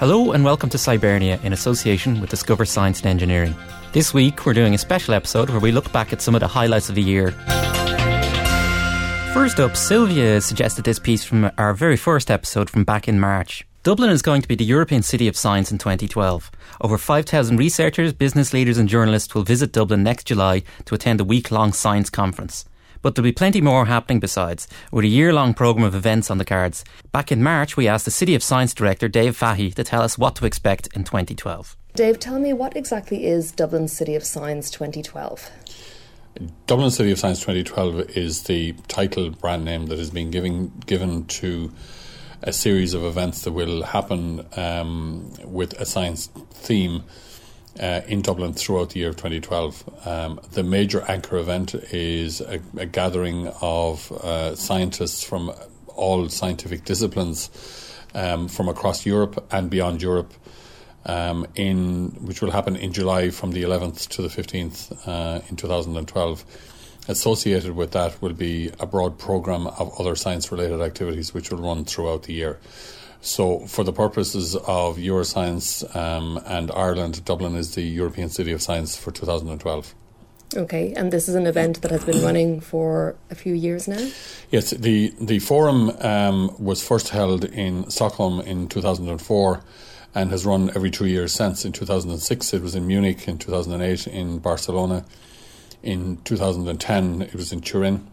Hello and welcome to Scibernia in association with Discover Science and Engineering. This week we're doing a special episode where we look back at some of the highlights of the year. First up, Sylvia suggested this piece from our very first episode from back in March. Dublin is going to be the European City of Science in 2012. Over 5,000 researchers, business leaders, and journalists will visit Dublin next July to attend a week long science conference. But there'll be plenty more happening besides, with a year long programme of events on the cards. Back in March, we asked the City of Science Director Dave Fahy to tell us what to expect in 2012. Dave, tell me what exactly is Dublin City of Science 2012? Dublin City of Science 2012 is the title brand name that is being given given to a series of events that will happen um, with a science theme uh, in Dublin throughout the year of 2012. Um, the major anchor event is a, a gathering of uh, scientists from all scientific disciplines um, from across Europe and beyond Europe. Um, in which will happen in July from the 11th to the 15th uh, in 2012. Associated with that will be a broad program of other science related activities which will run throughout the year. So, for the purposes of Euroscience um, and Ireland, Dublin is the European City of Science for 2012. Okay, and this is an event that has been running for a few years now? Yes, the, the forum um, was first held in Stockholm in 2004 and has run every two years since. In 2006, it was in Munich, in 2008, in Barcelona, in 2010, it was in Turin,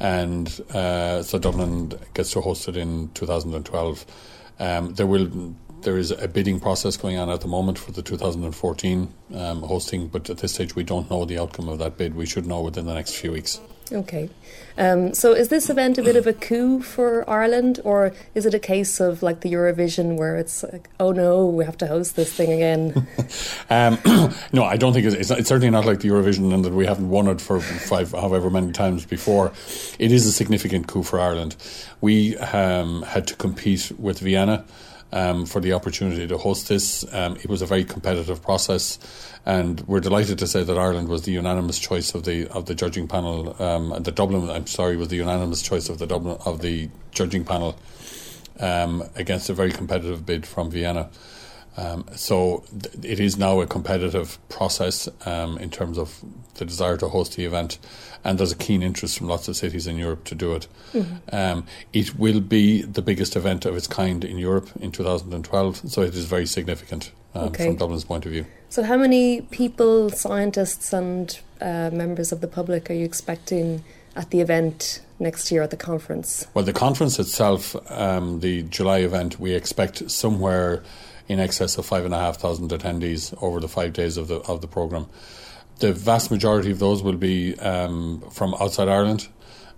and uh, so Dublin gets to host it in 2012. Um, there will there is a bidding process going on at the moment for the 2014 um, hosting, but at this stage we don't know the outcome of that bid. We should know within the next few weeks. Okay. Um, so is this event a bit of a coup for Ireland, or is it a case of like the Eurovision where it's like, oh no, we have to host this thing again? um, no, I don't think it's, it's, it's, certainly not like the Eurovision and that we haven't won it for five, however many times before. It is a significant coup for Ireland. We um, had to compete with Vienna um, for the opportunity to host this. Um, it was a very competitive process, and we're delighted to say that Ireland was the unanimous choice of the of the judging panel. Um, the Dublin, I'm sorry, was the unanimous choice of the Dublin of the judging panel um, against a very competitive bid from Vienna. Um, so th- it is now a competitive process um, in terms of the desire to host the event, and there's a keen interest from lots of cities in Europe to do it. Mm-hmm. Um, it will be the biggest event of its kind in Europe in 2012, so it is very significant um, okay. from Dublin's point of view. So, how many people, scientists, and uh, members of the public are you expecting at the event next year at the conference? Well, the conference itself, um, the July event, we expect somewhere in excess of five and a half thousand attendees over the five days of the of the program. The vast majority of those will be um, from outside Ireland.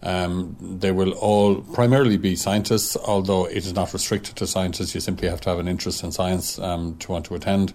Um, they will all primarily be scientists, although it is not restricted to scientists. You simply have to have an interest in science um, to want to attend.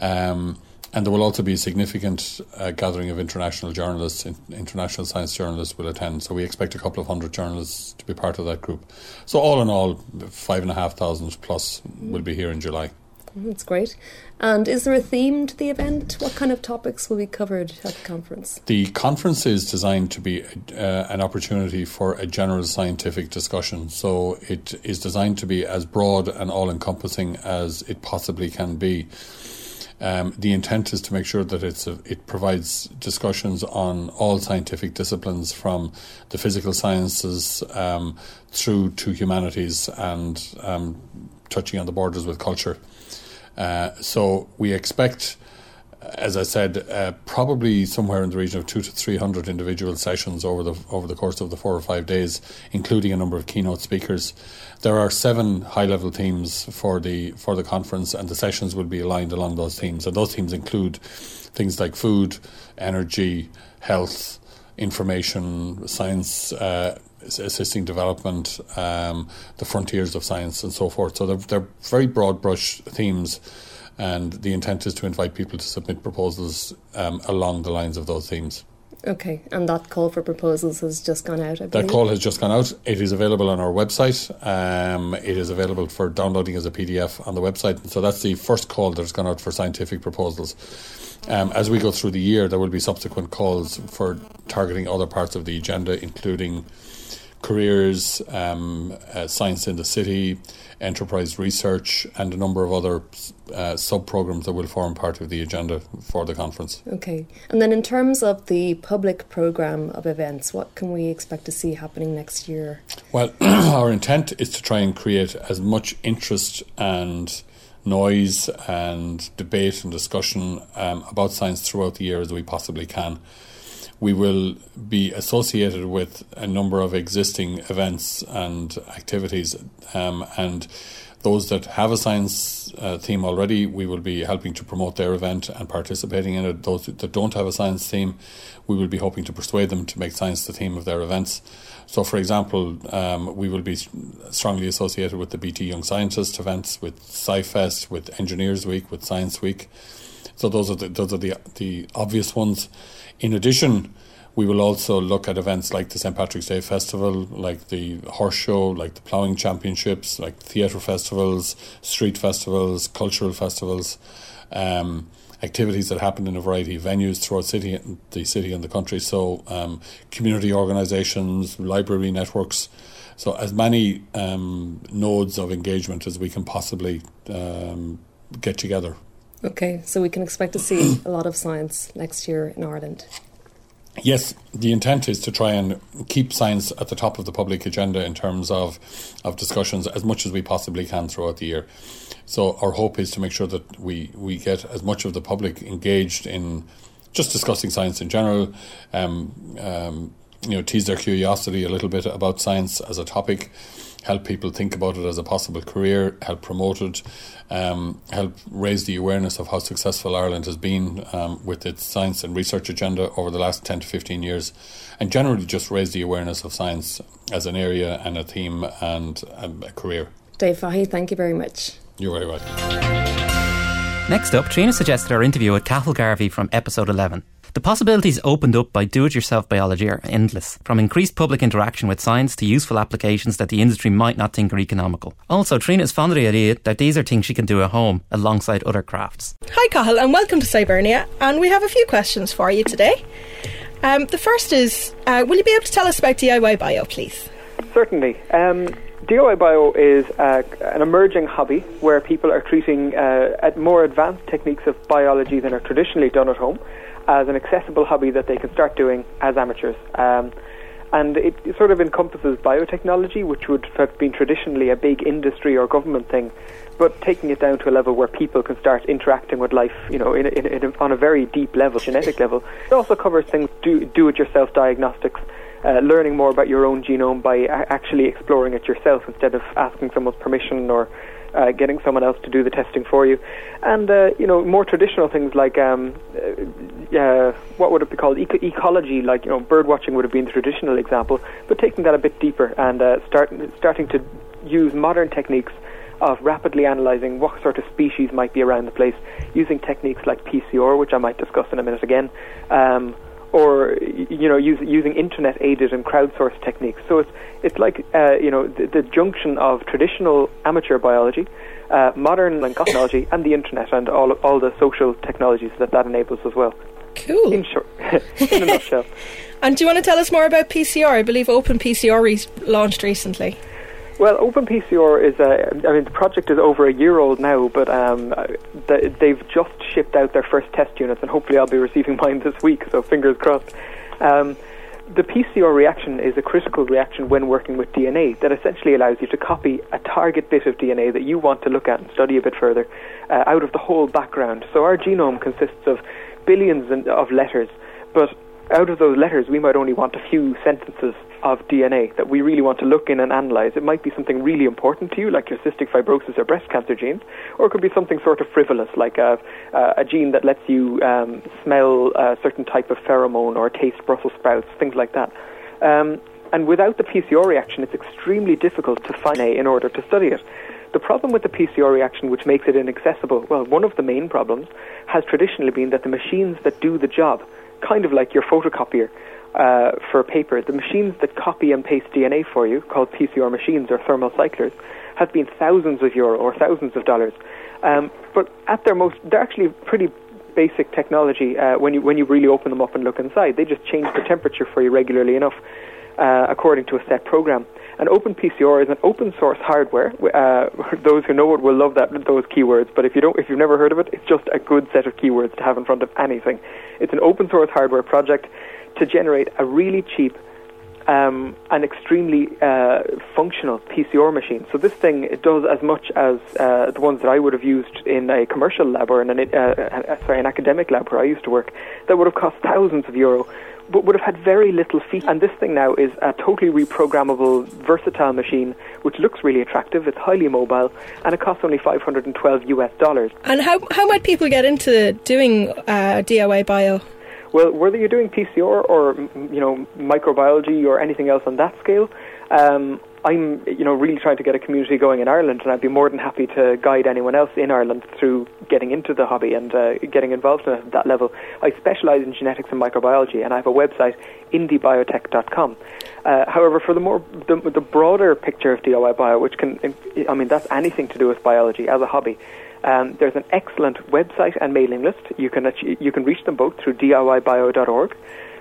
Um, and there will also be a significant uh, gathering of international journalists, international science journalists will attend. So we expect a couple of hundred journalists to be part of that group. So all in all, five and a half thousand plus will be here in July. That's great. And is there a theme to the event? What kind of topics will be covered at the conference? The conference is designed to be uh, an opportunity for a general scientific discussion. So it is designed to be as broad and all encompassing as it possibly can be. Um, the intent is to make sure that it's a, it provides discussions on all scientific disciplines, from the physical sciences um, through to humanities, and um, touching on the borders with culture. Uh, so we expect as I said, uh, probably somewhere in the region of two to three hundred individual sessions over the over the course of the four or five days, including a number of keynote speakers. There are seven high level themes for the for the conference, and the sessions will be aligned along those themes. And those themes include things like food, energy, health, information, science. Uh, assisting development, um, the frontiers of science, and so forth. So they're, they're very broad brush themes and the intent is to invite people to submit proposals um, along the lines of those themes. Okay, and that call for proposals has just gone out. that call has just gone out. It is available on our website. Um, it is available for downloading as a PDF on the website. So that's the first call that's gone out for scientific proposals. Um, as we go through the year, there will be subsequent calls for targeting other parts of the agenda, including careers, um, uh, science in the city, enterprise research, and a number of other uh, sub programs that will form part of the agenda for the conference. Okay. And then, in terms of the public program of events, what can we expect to see happening next year? Well, our intent is to try and create as much interest and noise and debate and discussion um, about science throughout the year as we possibly can we will be associated with a number of existing events and activities, um, and those that have a science uh, theme already, we will be helping to promote their event and participating in it. Those that don't have a science theme, we will be hoping to persuade them to make science the theme of their events. So, for example, um, we will be strongly associated with the BT Young Scientist events, with SciFest, with Engineers Week, with Science Week. So those are the, those are the the obvious ones. In addition, we will also look at events like the St. Patrick's Day Festival, like the horse show, like the ploughing championships, like theatre festivals, street festivals, cultural festivals, um, activities that happen in a variety of venues throughout city, the city and the country. So, um, community organisations, library networks. So, as many um, nodes of engagement as we can possibly um, get together. Okay, so we can expect to see a lot of science next year in Ireland. Yes, the intent is to try and keep science at the top of the public agenda in terms of, of discussions as much as we possibly can throughout the year. So our hope is to make sure that we, we get as much of the public engaged in just discussing science in general, um, um, you know, tease their curiosity a little bit about science as a topic, help people think about it as a possible career, help promote it, um, help raise the awareness of how successful Ireland has been um, with its science and research agenda over the last 10 to 15 years, and generally just raise the awareness of science as an area and a theme and um, a career. Dave Fahy, thank you very much. You're very welcome. Next up, Triona suggested our interview with Cathal Garvey from episode 11. The possibilities opened up by do it yourself biology are endless, from increased public interaction with science to useful applications that the industry might not think are economical. Also, Triona is fond of the idea that these are things she can do at home alongside other crafts. Hi, Cathal, and welcome to Scibernia. And we have a few questions for you today. Um, the first is uh, Will you be able to tell us about DIY Bio, please? Certainly. Um, DIY Bio is uh, an emerging hobby where people are treating uh, more advanced techniques of biology than are traditionally done at home as an accessible hobby that they can start doing as amateurs. Um, and it, sort of encompasses biotechnology, which would have been traditionally a big industry or government thing, but taking it down to a level where people can start interacting with life, you know, in, in, in, on a very deep level, genetic level. It also covers things do, do-it-yourself diagnostics, uh, learning more about your own genome by a- actually exploring it yourself instead of asking someone's permission or uh, getting someone else to do the testing for you, and uh, you know more traditional things like um, uh, what would it be called Eco- ecology, like you know bird watching would have been the traditional example, but taking that a bit deeper and uh, start, starting to use modern techniques of rapidly analysing what sort of species might be around the place, using techniques like PCR, which I might discuss in a minute again. Um, or you know use, using internet aided and crowdsourced techniques. So it's it's like uh, you know the, the, junction of traditional amateur biology, uh, modern technology, and the internet and all all the social technologies that that enables as well. Cool. In short, in a nutshell. And do you want to tell us more about PCR? I believe OpenPCR re- launched recently. Well, OpenPCR is a. I mean, the project is over a year old now, but um, they've just shipped out their first test units, and hopefully, I'll be receiving mine this week. So, fingers crossed. Um, the PCR reaction is a critical reaction when working with DNA that essentially allows you to copy a target bit of DNA that you want to look at and study a bit further uh, out of the whole background. So, our genome consists of billions of letters, but out of those letters, we might only want a few sentences of DNA that we really want to look in and analyze. It might be something really important to you, like your cystic fibrosis or breast cancer genes, or it could be something sort of frivolous, like a, a gene that lets you um, smell a certain type of pheromone or taste Brussels sprouts, things like that. Um, and without the PCR reaction, it's extremely difficult to find a in order to study it. The problem with the PCR reaction, which makes it inaccessible, well, one of the main problems has traditionally been that the machines that do the job, kind of like your photocopier, uh, for paper, the machines that copy and paste DNA for you, called PCR machines or thermal cyclers, have been thousands of euro or thousands of dollars. Um, but at their most, they're actually pretty basic technology uh, when you when you really open them up and look inside. They just change the temperature for you regularly enough. uh, according to a set program. And OpenPCR is an open source hardware. Uh, those who know it will love that those keywords. But if you don't, if you've never heard of it, it's just a good set of keywords to have in front of anything. It's an open source hardware project to generate a really cheap um, extremely uh, functional PCR machine. So this thing it does as much as uh, the ones that I would have used in a commercial lab or in an, uh, uh, sorry, an academic lab where I used to work. That would have cost thousands of euro, but would have had very little fee. And this thing now is a totally reprogrammable, versatile machine, which looks really attractive. It's highly mobile, and it costs only 512 US dollars. And how how might people get into doing uh, DIY bio? Well, whether you're doing PCR or you know microbiology or anything else on that scale, um, I'm you know really trying to get a community going in Ireland, and I'd be more than happy to guide anyone else in Ireland through getting into the hobby and uh, getting involved at that level. I specialise in genetics and microbiology, and I have a website, indiebiotech.com. Uh, however, for the more the, the broader picture of DIY bio, which can I mean that's anything to do with biology as a hobby. Um, there's an excellent website and mailing list. You can achieve, you can reach them both through diybio.org,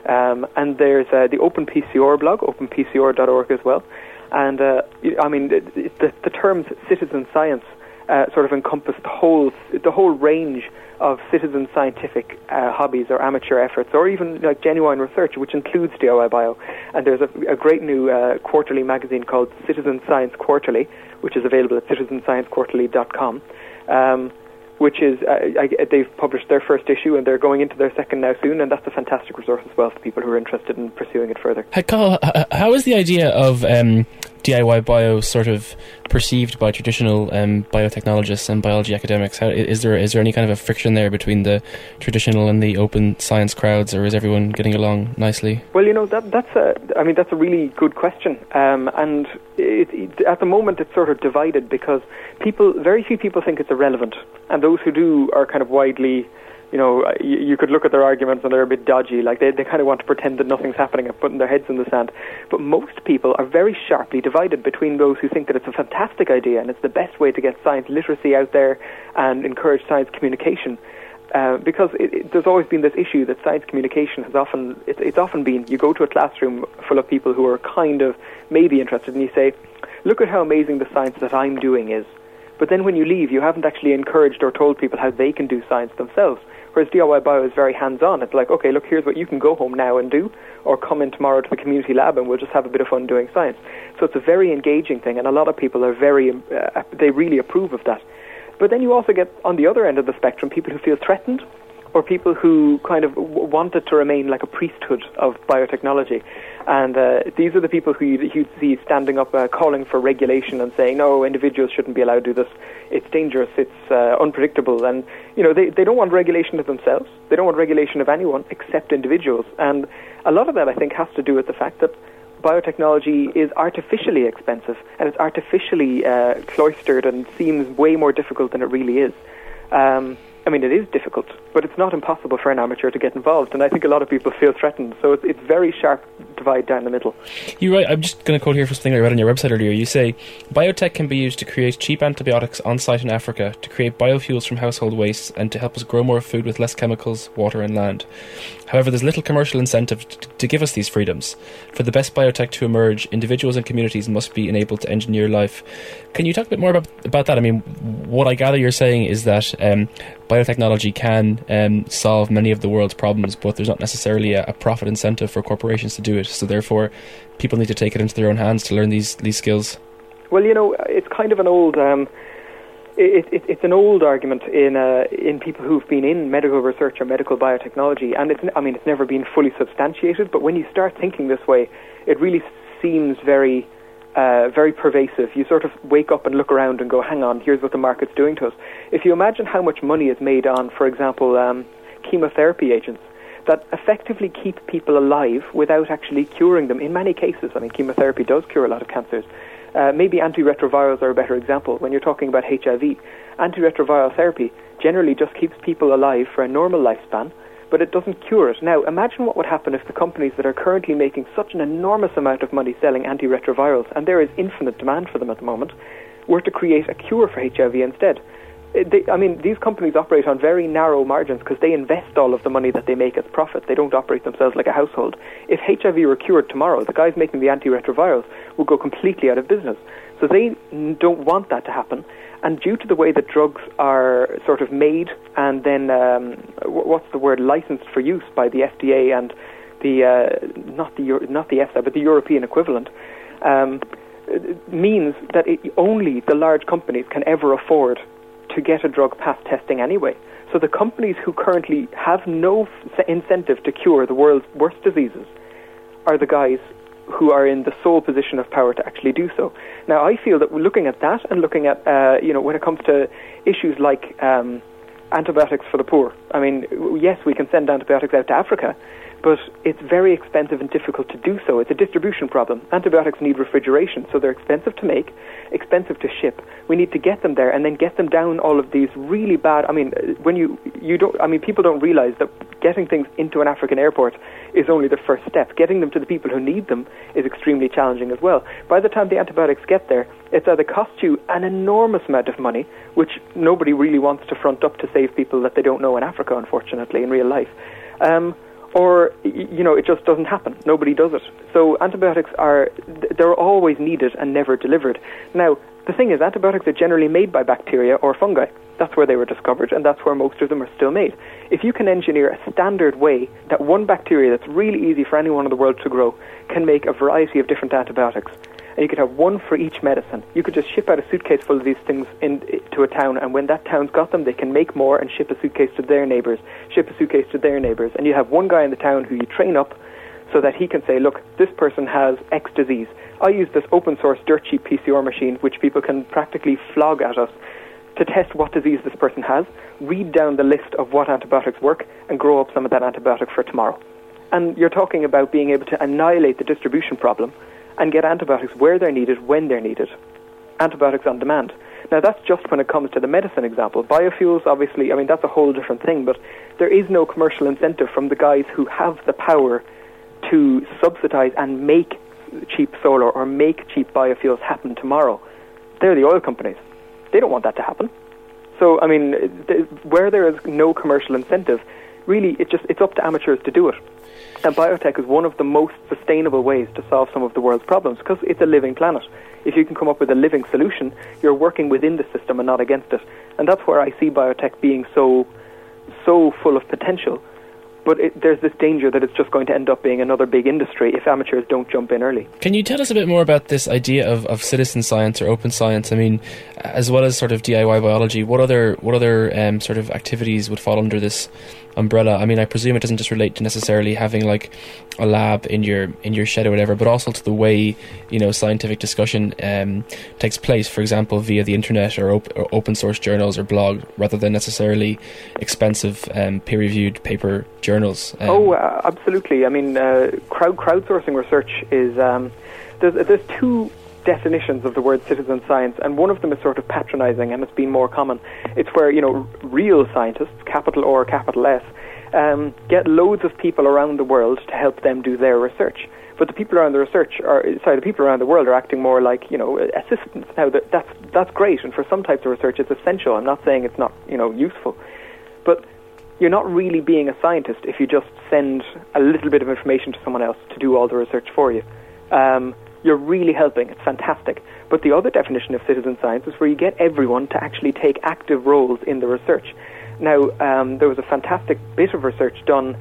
um, and there's uh, the OpenPCR blog, openpcr.org as well. And uh, I mean, the, the terms citizen science uh, sort of encompass the whole the whole range of citizen scientific uh, hobbies or amateur efforts, or even like genuine research, which includes DIY Bio. And there's a, a great new uh, quarterly magazine called Citizen Science Quarterly, which is available at citizensciencequarterly.com um, which is uh, I, they've published their first issue and they're going into their second now soon, and that's a fantastic resource as well for people who are interested in pursuing it further. how is the idea of um, DIY bio sort of perceived by traditional um, biotechnologists and biology academics? How, is there is there any kind of a friction there between the traditional and the open science crowds, or is everyone getting along nicely? Well, you know that that's a I mean that's a really good question, um, and it, it, at the moment it's sort of divided because people very few people think it's irrelevant, and those who do are kind of widely you know, you, you, could look at their arguments and they're a bit dodgy. Like they, they kind of want to pretend that nothing's happening and putting their heads in the sand. But most people are very sharply divided between those who think that it's a fantastic idea and it's the best way to get science literacy out there and encourage science communication. Uh, because it, it, there's always been this issue that science communication has often it, it's often been you go to a classroom full of people who are kind of maybe interested and you say, look at how amazing the science that I'm doing is. But then when you leave, you haven't actually encouraged or told people how they can do science themselves. Whereas DIY Bio is very hands-on. It's like, okay, look, here's what you can go home now and do, or come in tomorrow to the community lab and we'll just have a bit of fun doing science. So it's a very engaging thing, and a lot of people are very, uh, they really approve of that. But then you also get on the other end of the spectrum people who feel threatened or people who kind of w- wanted to remain like a priesthood of biotechnology. And uh, these are the people who you'd, you'd see standing up, uh, calling for regulation and saying, no, individuals shouldn't be allowed to do this. It's dangerous. It's uh, unpredictable. And, you know, they, they don't want regulation of themselves. They don't want regulation of anyone except individuals. And a lot of that, I think, has to do with the fact that biotechnology is artificially expensive and it's artificially uh, cloistered and seems way more difficult than it really is. Um, mean, it is difficult, but it's not impossible for an amateur to get involved, and I think a lot of people feel threatened. So it's, it's very sharp divide down the middle. You're right. I'm just going to quote here from something I read on your website earlier. You say biotech can be used to create cheap antibiotics on site in Africa, to create biofuels from household wastes, and to help us grow more food with less chemicals, water, and land. However, there's little commercial incentive to, to give us these freedoms. For the best biotech to emerge, individuals and communities must be enabled to engineer life. Can you talk a bit more about, about that? I mean, what I gather you're saying is that um, biotechnology can um, solve many of the world's problems, but there's not necessarily a, a, profit incentive for corporations to do it. So therefore, people need to take it into their own hands to learn these these skills. Well, you know, it's kind of an old. Um, it, it, it's an old argument in uh, in people who've been in medical research or medical biotechnology, and it's I mean it's never been fully substantiated. But when you start thinking this way, it really seems very uh, very pervasive. You sort of wake up and look around and go, hang on, here's what the market's doing to us. If you imagine how much money is made on, for example, um, chemotherapy agents that effectively keep people alive without actually curing them, in many cases, I mean, chemotherapy does cure a lot of cancers. Uh, maybe antiretrovirals are a better example. When you're talking about HIV, antiretroviral therapy generally just keeps people alive for a normal lifespan but it doesn't cure it. Now, imagine what would happen if the companies that are currently making such an enormous amount of money selling antiretrovirals, and there is infinite demand for them at the moment, were to create a cure for HIV instead. Eh, they, I mean, these companies operate on very narrow margins because they invest all of the money that they make as profit. They don't operate themselves like a household. If HIV were cured tomorrow, the guys making the antiretrovirals would go completely out of business. So they don't want that to happen. And due to the way that drugs are sort of made and then, um, what's the word, licensed for use by the FDA and the, uh, not the, not the EFSA, but the European equivalent, um, means that it, only the large companies can ever afford to get a drug past testing anyway. So the companies who currently have no f- incentive to cure the world's worst diseases are the guys who are in the sole position of power to actually do so. Now, I feel that looking at that and looking at, uh, you know, when it comes to issues like um, antibiotics for the poor, I mean, yes, we can send antibiotics out to Africa, but it's very expensive and difficult to do so. It's a distribution problem. Antibiotics need refrigeration, so they're expensive to make, expensive to ship. We need to get them there and then get them down all of these really bad. I mean, when you you don't, I mean, people don't realize that getting things into an African airport is only the first step. Getting them to the people who need them is extremely challenging as well. By the time the antibiotics get there, it's either cost you an enormous amount of money, which nobody really wants to front up to save people that they don't know in Africa, unfortunately, in real life. Um, or you know it just doesn't happen. Nobody does it. So antibiotics are they're always needed and never delivered. Now the thing is, antibiotics are generally made by bacteria or fungi. That's where they were discovered, and that's where most of them are still made. If you can engineer a standard way that one bacteria that's really easy for anyone in the world to grow can make a variety of different antibiotics, and you could have one for each medicine. You could just ship out a suitcase full of these things in, to a town, and when that town's got them, they can make more and ship a suitcase to their neighbours, ship a suitcase to their neighbours, and you have one guy in the town who you train up so that he can say, look, this person has X disease. I use this open source dirt cheap PCR machine, which people can practically flog at us to test what disease this person has, read down the list of what antibiotics work, and grow up some of that antibiotic for tomorrow. And you're talking about being able to annihilate the distribution problem and get antibiotics where they're needed, when they're needed. Antibiotics on demand. Now, that's just when it comes to the medicine example. Biofuels, obviously, I mean, that's a whole different thing, but there is no commercial incentive from the guys who have the power to subsidize and make cheap solar or make cheap biofuels happen tomorrow. They're the oil companies. They don't want that to happen. So, I mean, where there is no commercial incentive, really, it just it's up to amateurs to do it. And biotech is one of the most sustainable ways to solve some of the world's problems because it's a living planet. If you can come up with a living solution, you're working within the system and not against it. And that's where I see biotech being so, so full of potential but it, there's this danger that it's just going to end up being another big industry if amateurs don't jump in early. Can you tell us a bit more about this idea of, of citizen science or open science? I mean, as well as sort of DIY biology, what other what other um, sort of activities would fall under this umbrella? I mean, I presume it doesn't just relate to necessarily having like a lab in your in your shed or whatever, but also to the way you know scientific discussion um, takes place. For example, via the internet or, op- or, open source journals or blog, rather than necessarily expensive um, peer reviewed paper journals. Um, oh, uh, absolutely. I mean, uh, crowd crowdsourcing research is um, there's there's two definitions of the word citizen science, and one of them is sort of patronizing and it's been more common. It's where, you know, real scientists, capital or capital S, um, get loads of people around the world to help them do their research. But the people around the research are sorry, the people around the world are acting more like you know assistants. Now that, that's that's great, and for some types of research, it's essential. I'm not saying it's not you know useful, but you're not really being a scientist if you just send a little bit of information to someone else to do all the research for you. Um, you're really helping. It's fantastic. But the other definition of citizen science is where you get everyone to actually take active roles in the research. Now, um, there was a fantastic bit of research done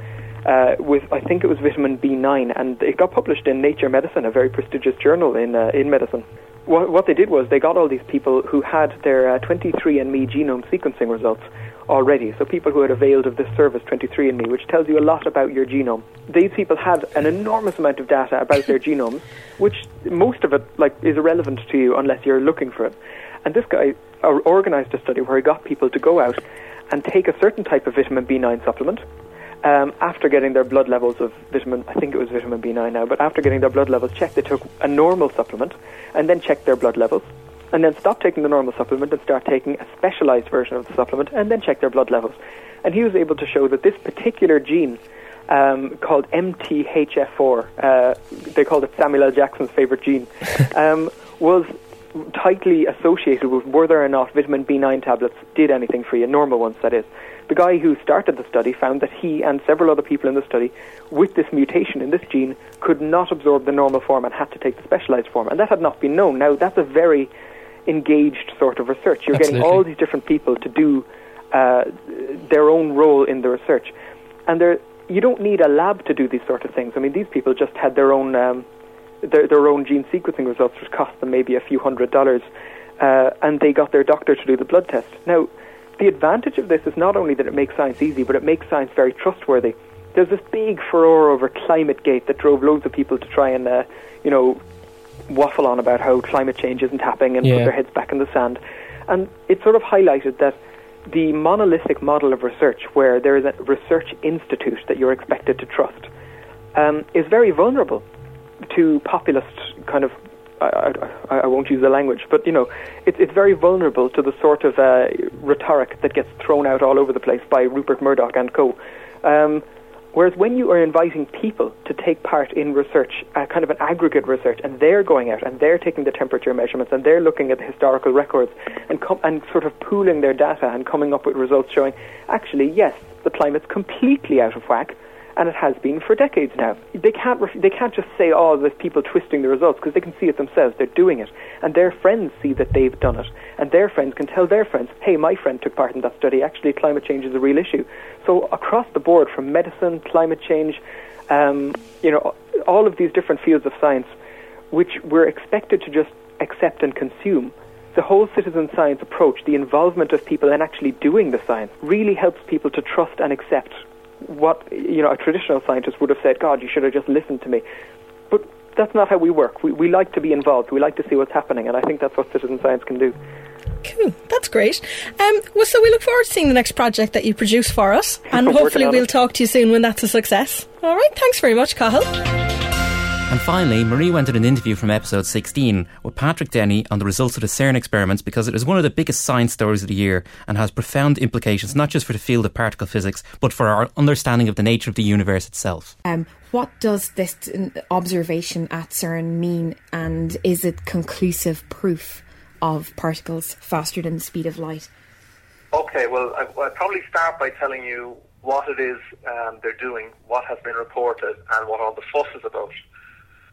uh, with, I think it was vitamin B9, and it got published in Nature Medicine, a very prestigious journal in, uh, in medicine. What, what, they did was they got all these people who had their uh, 23andMe genome sequencing results already. So people who had availed of this service, 23andMe, which tells you a lot about your genome. These people had an enormous amount of data about their genomes, which most of it like is irrelevant to you unless you're looking for it. And this guy organized a study where he got people to go out and take a certain type of vitamin B9 supplement. Um, after getting their blood levels of vitamin, I think it was vitamin B9 now, but after getting their blood levels checked, they took a normal supplement and then checked their blood levels and then stop taking the normal supplement and start taking a specialized version of the supplement and then check their blood levels. And he was able to show that this particular gene, um, called MTHFR, uh, they called it Samuel L. Jackson's favorite gene, um, was tightly associated with whether or not vitamin B9 tablets did anything for you, normal ones, that is. The guy who started the study found that he and several other people in the study with this mutation in this gene could not absorb the normal form and had to take the specialized form. And that had not been known. Now, that's a very engaged sort of research. You're Absolutely. getting all these different people to do uh, their own role in the research. And there, you don't need a lab to do these sort of things. I mean, these people just had their own um, their, their own gene sequencing results, which cost them maybe a few hundred dollars, uh, and they got their doctor to do the blood test. Now, the advantage of this is not only that it makes science easy, but it makes science very trustworthy. There's this big furore over climate gate that drove loads of people to try and, uh, you know, waffle on about how climate change isn't happening and Yeah. put their heads back in the sand. And it sort of highlighted that the monolithic model of research, where there is a research institute that you're expected to trust, um, is very vulnerable to populist kind of. I, I, I won't use the language, but you know, it's it's very vulnerable to the sort of uh, rhetoric that gets thrown out all over the place by Rupert Murdoch and co. Um, whereas when you are inviting people to take part in research, uh, kind of an aggregate research, and they're going out and they're taking the temperature measurements and they're looking at the historical records and com- and sort of pooling their data and coming up with results showing actually yes, the climate's completely out of whack and it has been for decades now. They can't ref- they can't just say, "Oh, there's people twisting the results," because they can see it themselves. They're doing it, and their friends see that they've done it, and their friends can tell their friends, "Hey, my friend took part in that study. Actually, climate change is a real issue." So across the board, from medicine, climate change, um, you know, all of these different fields of science, which we're expected to just accept and consume. The whole citizen science approach, the involvement of people in actually doing the science, really helps people to trust and accept what you know a traditional scientist would have said. God, you should have just listened to me. But that's not how we work. We, we like to be involved. We like to see what's happening, and I think that's what citizen science can do. Cool, that's great. Um, well, so we look forward to seeing the next project that you produce for us, and hopefully we'll it. talk to you soon when that's a success. All right, thanks very much, Cathal. And finally, Marie went in an interview from episode 16 with Patrick Denny on the results of the CERN experiments because it is one of the biggest science stories of the year and has profound implications not just for the field of particle physics, but for our understanding of the nature of the universe itself. Um, what does this observation at CERN mean, and is it conclusive proof of particles faster than the speed of light? Okay, well, I, I'd probably start by telling you what it is um, they're doing, what has been reported, and what all the fuss is about.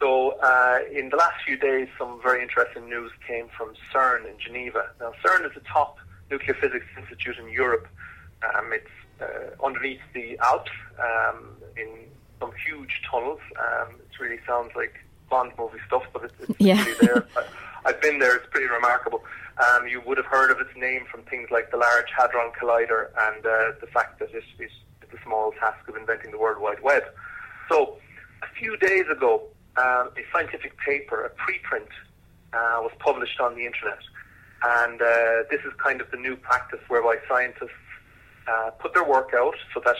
So, uh, in the last few days, some very interesting news came from CERN in Geneva. Now, CERN is the top nuclear physics institute in Europe. Um, it's uh, underneath the Alps um, in some huge tunnels. Um, it really sounds like Bond movie stuff, but it's, it's Yeah. really there. I've been there. It's pretty remarkable. Um, you would have heard of its name from things like the Large Hadron Collider and uh, the fact that it is the small task of inventing the World Wide Web. So, a few days ago, um, a scientific paper, a preprint, uh, was published on the internet. And uh, this is kind of the new practice whereby scientists uh, put their work out so that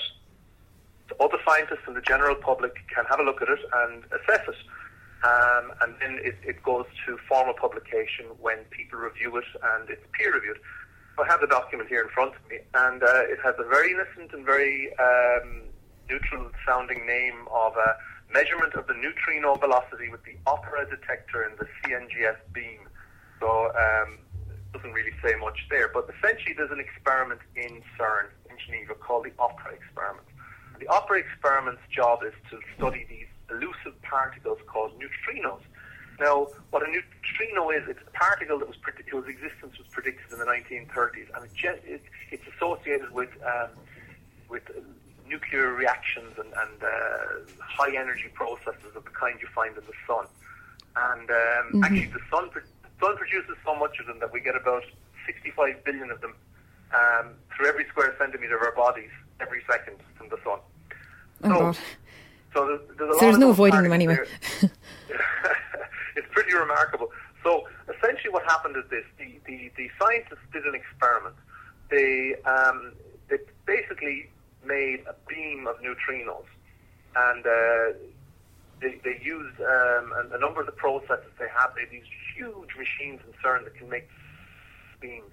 other scientists and the general public can have a look at it and assess it. Um, and then it, it goes to formal publication when people review it and it's peer reviewed. I have the document here in front of me, and uh, it has a very innocent and very um, neutral sounding name of a measurement of the neutrino velocity with the opera detector in the CNGS beam. So um, it doesn't really say much there, but essentially there's an experiment in CERN in Geneva called the opera experiment. The opera experiment's job is to study these elusive particles called neutrinos. Now, what a neutrino is, it's a particle that was predi- whose existence was predicted in the 1930s, and it it, it's associated with um, with nuclear reactions and, and uh, high energy processes of the kind you find in the sun. And um, actually, the sun pro- the sun produces so much of them that we get about 65 billion of them um, through every square centimeter of our bodies every second from the sun. Oh, So- God. So there's, there's, a So there's no avoiding them anyway. it's pretty remarkable. So essentially, what happened is this: the, the, the scientists did an experiment. They they basically made a beam of neutrinos, and uh, they, they used um, a, a number of the processes they have. They have these huge machines in CERN that can make beams.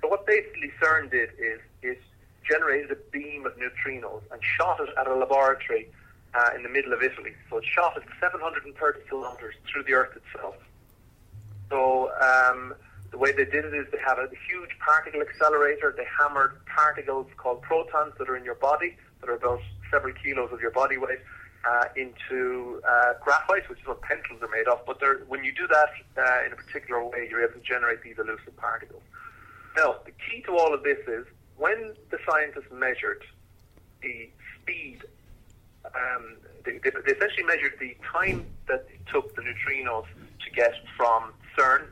So what basically CERN did is is generated a beam of neutrinos and shot it at a laboratory uh, in the middle of Italy. So it shot it 730 kilometers through the Earth itself. So um, the way they did it is they had a huge particle accelerator. They hammered particles called protons that are in your body, that are about several kilos of your body weight, uh, into uh, graphite, which is what pencils are made of. But when you do that uh, in a particular way, you're able to generate these elusive particles. Now, the key to all of this is when the scientists measured the speed, um, they, they, they essentially measured the time that it took the neutrinos to get from CERN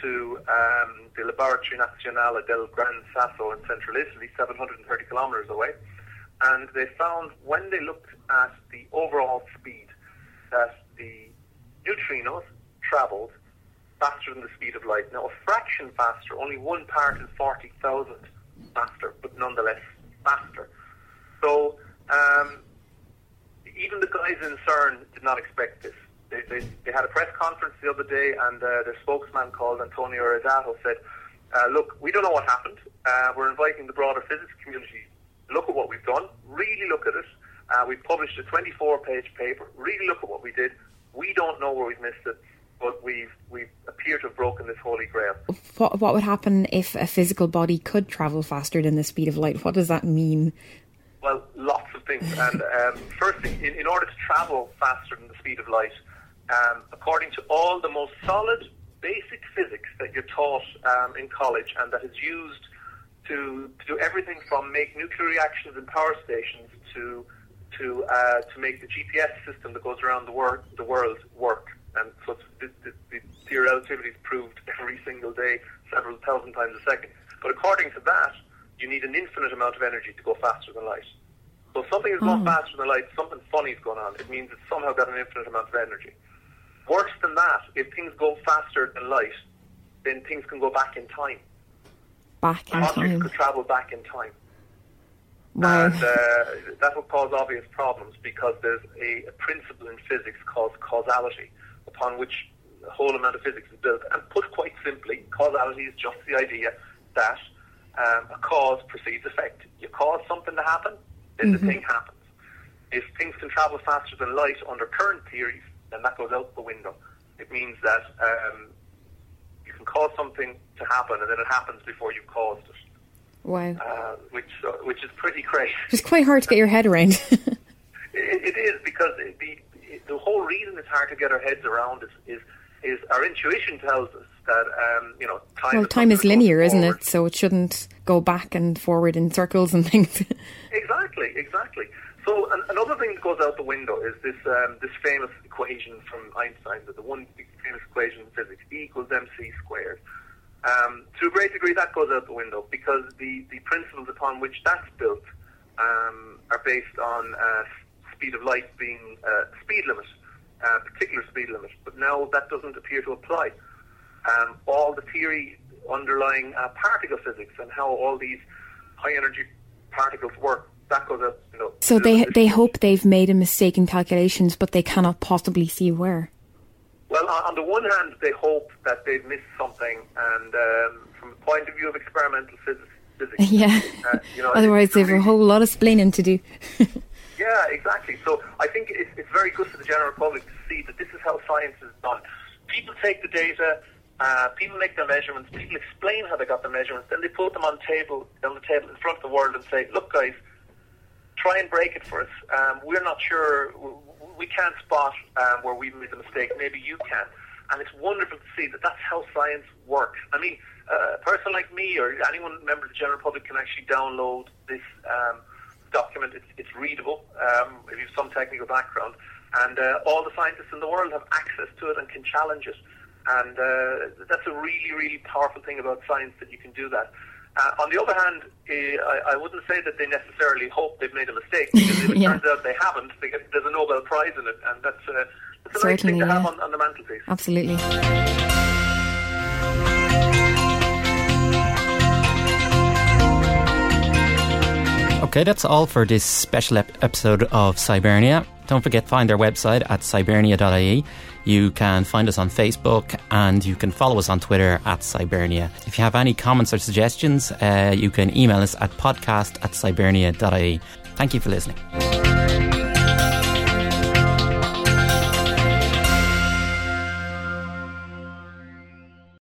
to um, the Laboratory Nazionale del Gran Sasso in central Italy, 730 kilometers away. And they found when they looked at the overall speed that the neutrinos traveled faster than the speed of light. Now, a fraction faster, only one part in 40,000 faster, but nonetheless faster. So, um, even the guys in CERN did not expect this. They, they, they had a press conference the other day, and uh, their spokesman called Antonio Ereditato said, uh, "Look, we don't know what happened. Uh, we're inviting the broader physics community. Look at what we've done. Really look at it. Uh, we've published a 24-page paper. Really look at what we did. We don't know where we've missed it." But we've we appear to have broken this holy grail. What what would happen if a physical body could travel faster than the speed of light? What does that mean? Well, lots of things. And um, first thing, in, in order to travel faster than the speed of light, um, according to all the most solid basic physics that you're taught um, in college and that is used to, to do everything from make nuclear reactions in power stations to to uh, to make the GPS system that goes around the, wor- the world work. And so the, the, the theory of relativity is proved every single day, several thousand times a second. But according to that, you need an infinite amount of energy to go faster than light. So if something is going mm. faster than light, something funny is going on. It means it's somehow got an infinite amount of energy. Worse than that, if things go faster than light, then things can go back in time. Back in Objects time. could travel back in time. Wow. And uh, that would cause obvious problems because there's a, a, principle in physics called causality, upon which the whole amount of physics is built. And put quite simply, causality is just the idea that um, a cause precedes effect. You cause something to happen, then mm-hmm. the thing happens. If things can travel faster than light under current theories, then that goes out the window. It means that um, you can cause something to happen, and then it happens before you've caused it. Wow. Uh, which uh, which is pretty crazy. It's quite hard to get your head around. it, it is because the the whole reason it's hard to get our heads around is is, is our intuition tells us that um, you know time. Well, is time is linear, isn't it? So it shouldn't go back and forward in circles and things. exactly, exactly. So an, another thing that goes out the window is this um, this famous equation from Einstein, that the one famous equation in physics, E equals mc squared. Um, to a great degree, that goes out the window because the, the principles upon which that's built um, are based on uh, speed of light being uh, speed limit, uh, particular speed limit. But now that doesn't appear to apply. Um, all the theory underlying uh, particle physics and how all these high energy particles work that goes out. You know, so they they hope they've made a mistake in calculations, but they cannot possibly see where. Well, on the one hand, they hope that they've missed something, and um, from the point of view of experimental physics, physics yeah. Uh, you know, Otherwise, they've a whole lot of explaining to do. yeah, exactly. So I think it's, it's very good for the general public to see that this is how science is done. People take the data, uh, people make their measurements, people explain how they got the measurements, then they put them on table on the table in front of the world and say, "Look, guys." Try and break it for us. Um, we're not sure. We can't spot um, where we've made a mistake. Maybe you can. And it's wonderful to see that that's how science works. I mean, uh, a person like me or anyone member of the general public can actually download this um, document. It's, it's readable um, if you have some technical background. And uh, all the scientists in the world have access to it and can challenge it. And uh, that's a really, really powerful thing about science that you can do that. Uh, on the other hand, uh, I, I, wouldn't say that they necessarily hope they've made a mistake because if it yeah. turns out they haven't, they get, there's a Nobel Prize in it, and that's, uh, that's a nice thing to yeah. have on, on the mantelpiece. Absolutely. Okay, that's all for this special ep- episode of Scibernia. Don't forget, find our website at scibernia.ie. You can find us on Facebook and you can follow us on Twitter at Scibernia. If you have any comments or suggestions, uh, you can email us at podcast at scibernia.ie. Thank you for listening.